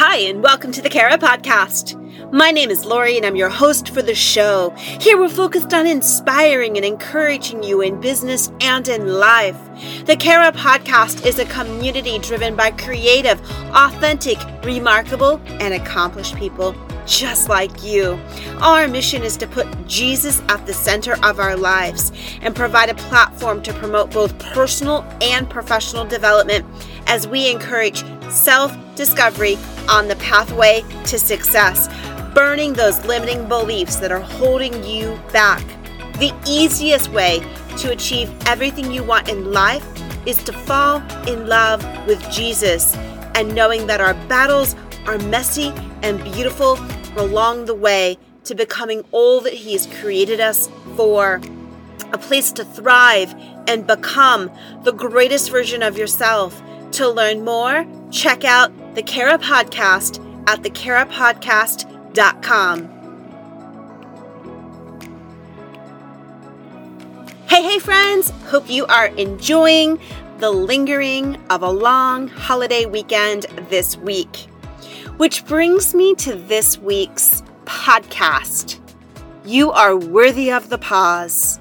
Hi, and welcome to the Kara Podcast. My name is Lori, and I'm your host for the show. Here we're focused on inspiring and encouraging you in business and in life. The Kara Podcast is a community driven by creative, authentic, remarkable, and accomplished people just like you. Our mission is to put Jesus at the center of our lives and provide a platform to promote both personal and professional development as we encourage self discovery on the pathway to success, burning those limiting beliefs that are holding you back. The easiest way to achieve everything you want in life is to fall in love with Jesus and knowing that our battles are messy and beautiful along the way to becoming all that He has created us for. A place to thrive and become the greatest version of yourself. To learn more, check out the Kara Podcast at thekarapodcast.com. Hey, hey, friends! Hope you are enjoying the lingering of a long holiday weekend this week. Which brings me to this week's podcast. You are worthy of the pause.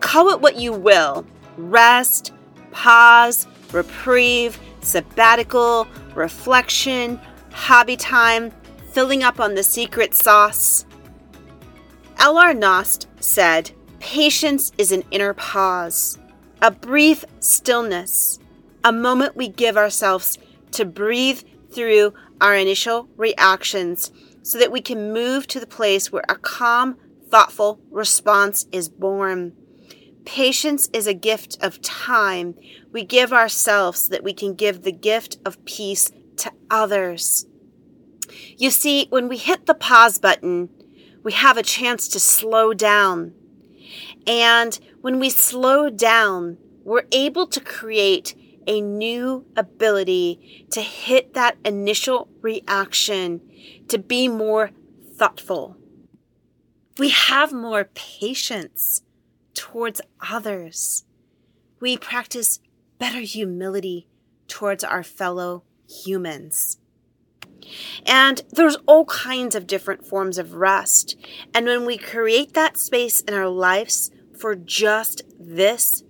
Call it what you will rest, pause, reprieve, sabbatical, reflection, hobby time, filling up on the secret sauce. L.R. Knost said, Patience is an inner pause, a brief stillness, a moment we give ourselves to breathe through our initial reactions so that we can move to the place where a calm, thoughtful response is born. Patience is a gift of time we give ourselves so that we can give the gift of peace to others. You see, when we hit the pause button, we have a chance to slow down. And when we slow down, we're able to create a new ability to hit that initial reaction, to be more thoughtful. We have more patience towards others. We practice better humility towards our fellow humans. And there's all kinds of different forms of rest. And when we create that space in our lives for just this,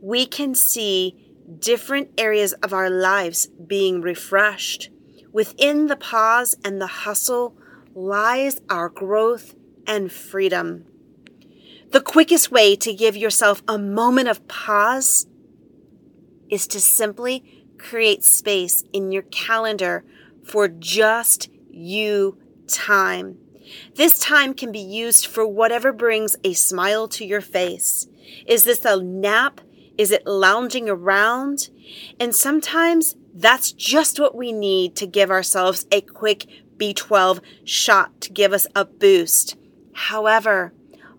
we can see different areas of our lives being refreshed. Within the pause and the hustle lies our growth and freedom. The quickest way to give yourself a moment of pause is to simply create space in your calendar for just you time. This time can be used for whatever brings a smile to your face. Is this a nap is it lounging around? And sometimes that's just what we need to give ourselves a quick B12 shot to give us a boost. However,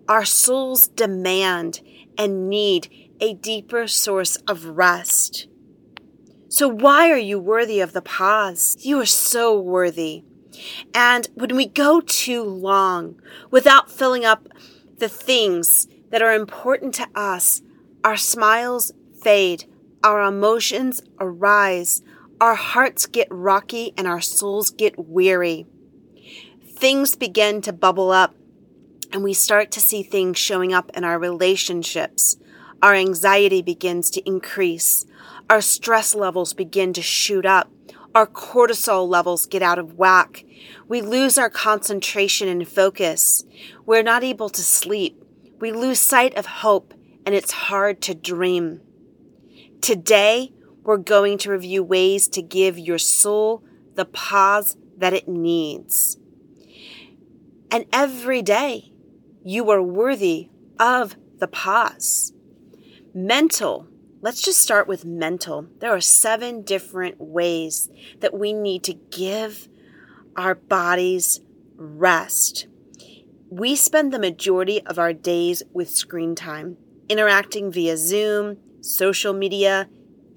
our souls demand and need a deeper source of rest. So, why are you worthy of the pause? You are so worthy. And when we go too long without filling up the things that are important to us, our smiles fade, our emotions arise, our hearts get rocky, and our souls get weary. Things begin to bubble up, and we start to see things showing up in our relationships. Our anxiety begins to increase. Our stress levels begin to shoot up. Our cortisol levels get out of whack. We lose our concentration and focus. We're not able to sleep. We lose sight of hope and it's hard to dream. Today, we're going to review ways to give your soul the pause that it needs. And every day, you are worthy of the pause. Mental. Let's just start with mental. There are seven different ways that we need to give our bodies rest. We spend the majority of our days with screen time interacting via Zoom, social media,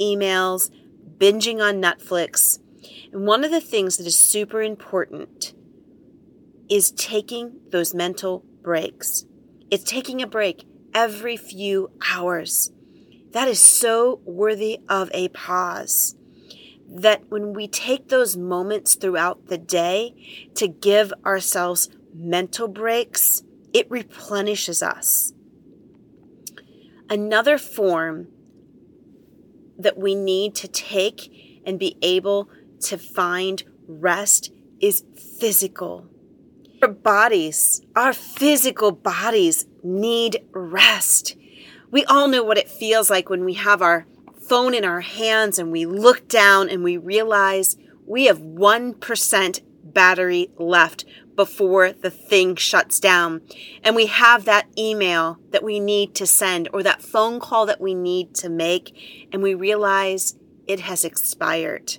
emails, binging on Netflix. And one of the things that is super important is taking those mental breaks. It's taking a break every few hours. That is so worthy of a pause. that when we take those moments throughout the day to give ourselves mental breaks, it replenishes us. Another form that we need to take and be able to find rest is physical. Our bodies, our physical bodies need rest. We all know what it feels like when we have our phone in our hands and we look down and we realize we have 1% battery left before the thing shuts down. And we have that email that we need to send or that phone call that we need to make, and we realize it has expired.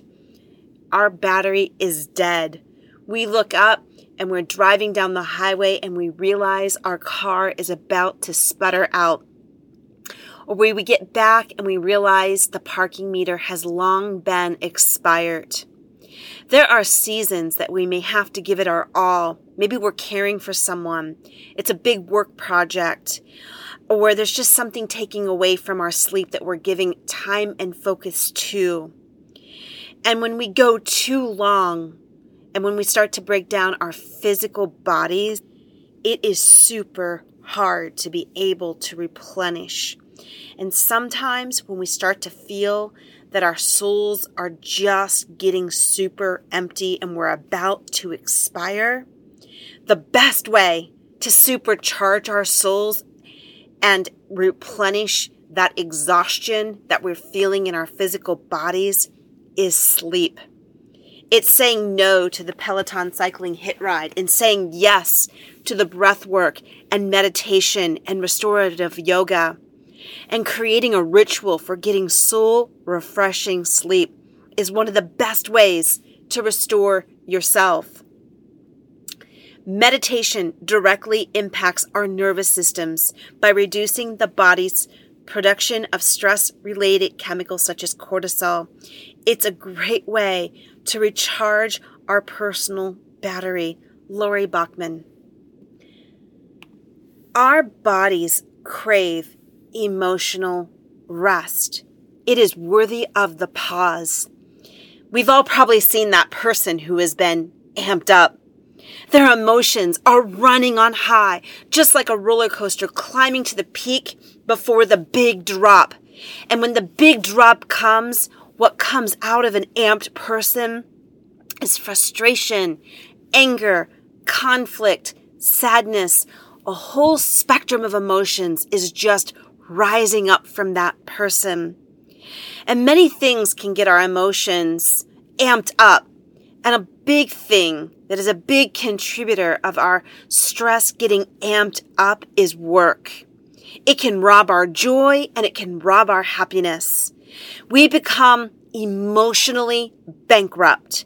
Our battery is dead. We look up and we're driving down the highway and we realize our car is about to sputter out. Or we get back and we realize the parking meter has long been expired. There are seasons that we may have to give it our all. Maybe we're caring for someone. It's a big work project. Or there's just something taking away from our sleep that we're giving time and focus to. And when we go too long, and when we start to break down our physical bodies, it is super hard to be able to replenish. And sometimes when we start to feel that our souls are just getting super empty and we're about to expire, the best way to supercharge our souls and replenish that exhaustion that we're feeling in our physical bodies is sleep. It's saying no to the Peloton cycling HIIT ride and saying yes to the breath work and meditation and restorative yoga and creating a ritual for getting soul refreshing sleep is one of the best ways to restore yourself. Meditation directly impacts our nervous systems by reducing the body's production of stress related chemicals such as cortisol. It's a great way to recharge our personal battery. Lori Bachman. Our bodies crave emotional rest. It is worthy of the pause. We've all probably seen that person who has been amped up. Their emotions are running on high, just like a roller coaster climbing to the peak before the big drop. And when the big drop comes, what comes out of an amped person is frustration, anger, conflict, sadness. A whole spectrum of emotions is just rising up from that person. And many things can get our emotions amped up. And a big thing that is a big contributor of our stress getting amped up is work. It can rob our joy and it can rob our happiness. We become emotionally bankrupt.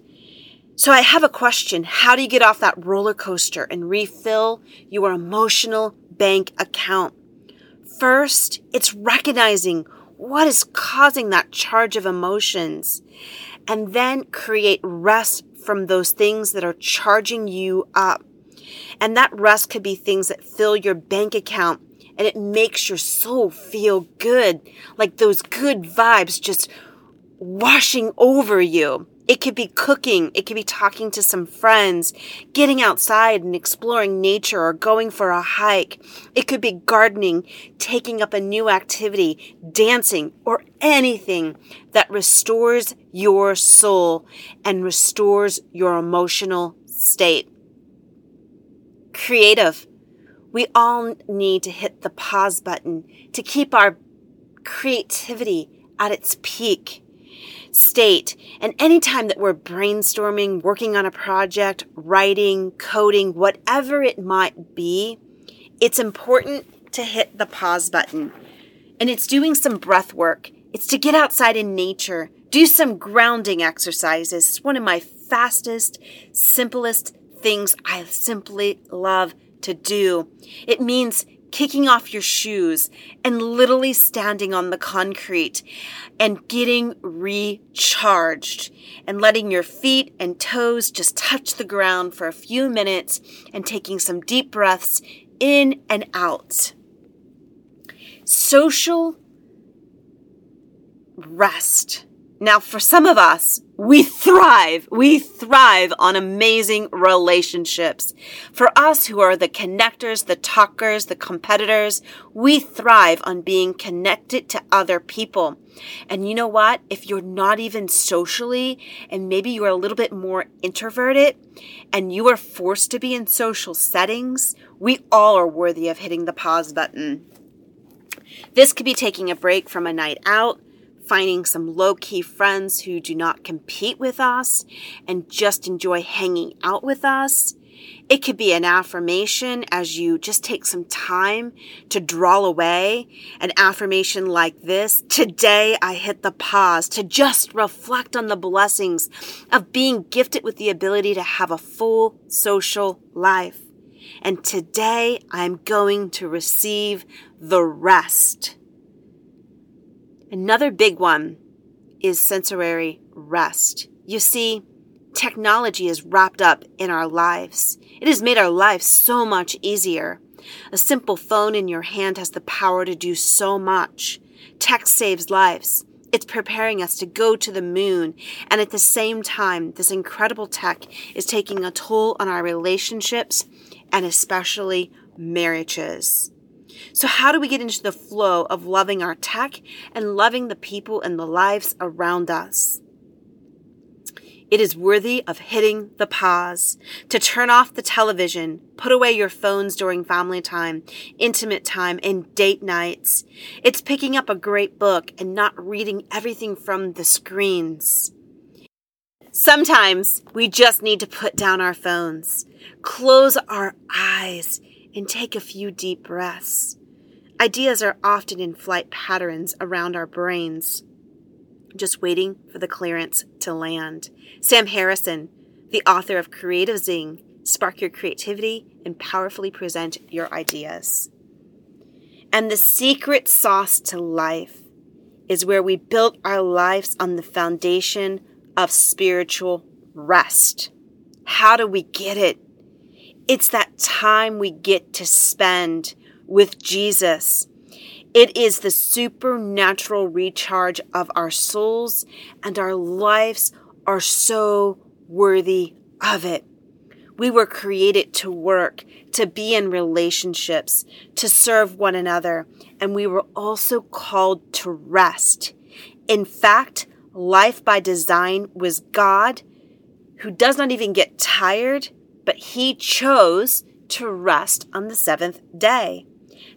So I have a question. How do you get off that roller coaster and refill your emotional bank account? First, it's recognizing what is causing that charge of emotions and then create rest from those things that are charging you up. And that rest could be things that fill your bank account and it makes your soul feel good, like those good vibes just washing over you. It could be cooking. It could be talking to some friends, getting outside and exploring nature or going for a hike. It could be gardening, taking up a new activity, dancing, or anything that restores your soul and restores your emotional state. Creative. We all need to hit the pause button to keep our creativity at its peak state. And anytime that we're brainstorming, working on a project, writing, coding, whatever it might be, it's important to hit the pause button. And it's doing some breath work. It's to get outside in nature, do some grounding exercises. It's one of my fastest, simplest things I simply love to do. It means kicking off your shoes and literally standing on the concrete and getting recharged and letting your feet and toes just touch the ground for a few minutes and taking some deep breaths in and out. Social rest Now, for some of us, we thrive. We thrive on amazing relationships. For us who are the connectors, the talkers, the competitors, we thrive on being connected to other people. And you know what? If you're not even socially, and maybe you're a little bit more introverted, and you are forced to be in social settings, we all are worthy of hitting the pause button. This could be taking a break from a night out finding some low key friends who do not compete with us and just enjoy hanging out with us. It could be an affirmation as you just take some time to draw away. An affirmation like this Today I hit the pause to just reflect on the blessings of being gifted with the ability to have a full social life. And today I'm going to receive the rest. Another big one is sensory rest. You see, technology is wrapped up in our lives. It has made our lives so much easier. A simple phone in your hand has the power to do so much. Tech saves lives. It's preparing us to go to the moon. And at the same time, this incredible tech is taking a toll on our relationships and especially marriages. So, how do we get into the flow of loving our tech and loving the people and the lives around us? It is worthy of hitting the pause, to turn off the television, put away your phones during family time, intimate time, and date nights. It's picking up a great book and not reading everything from the screens. Sometimes we just need to put down our phones, close our eyes, and take a few deep breaths. Ideas are often in flight patterns around our brains, just waiting for the clearance to land. Sam Harrison, the author of Creative Zing, spark your creativity and powerfully present your ideas. And the secret sauce to life is where we built our lives on the foundation of spiritual rest. How do we get it? It's that time we get to spend with Jesus. It is the supernatural recharge of our souls, and our lives are so worthy of it. We were created to work, to be in relationships, to serve one another, and we were also called to rest. In fact, life by design was God who does not even get tired but he chose to rest on the seventh day.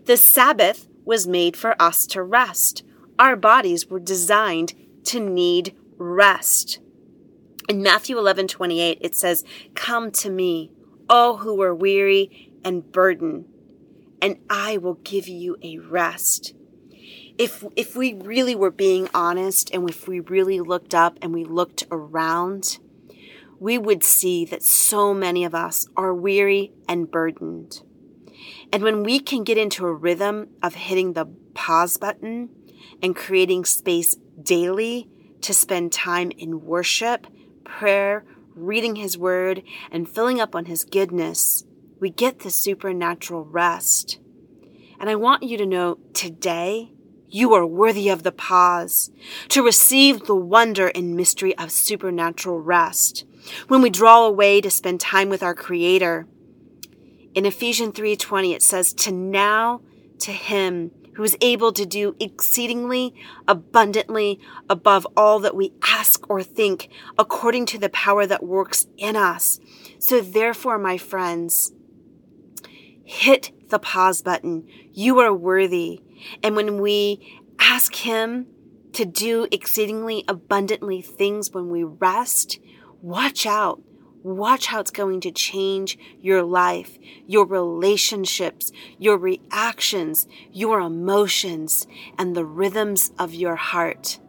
The Sabbath was made for us to rest. Our bodies were designed to need rest. In Matthew 11 28, it says, Come to me, all who are weary and burdened, and I will give you a rest. If, if we really were being honest and if we really looked up and we looked around, we would see that so many of us are weary and burdened. And when we can get into a rhythm of hitting the pause button and creating space daily to spend time in worship, prayer, reading His Word, and filling up on His goodness, we get the supernatural rest. And I want you to know today, you are worthy of the pause, to receive the wonder and mystery of supernatural rest when we draw away to spend time with our creator. In Ephesians 3:20 it says to now to him who is able to do exceedingly abundantly above all that we ask or think according to the power that works in us. So therefore my friends hit the pause button. You are worthy. And when we ask him to do exceedingly abundantly things when we rest, watch out. Watch how it's going to change your life, your relationships, your reactions, your emotions, and the rhythms of your heart.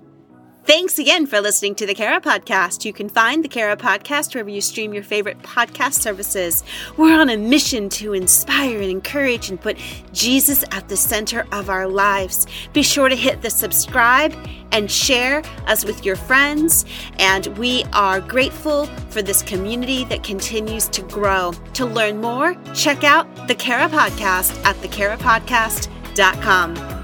Thanks again for listening to the Kara Podcast. You can find the Kara Podcast wherever you stream your favorite podcast services. We're on a mission to inspire and encourage and put Jesus at the center of our lives. Be sure to hit the subscribe and share us with your friends. And we are grateful for this community that continues to grow. To learn more, check out the Kara Podcast at thekarapodcast.com.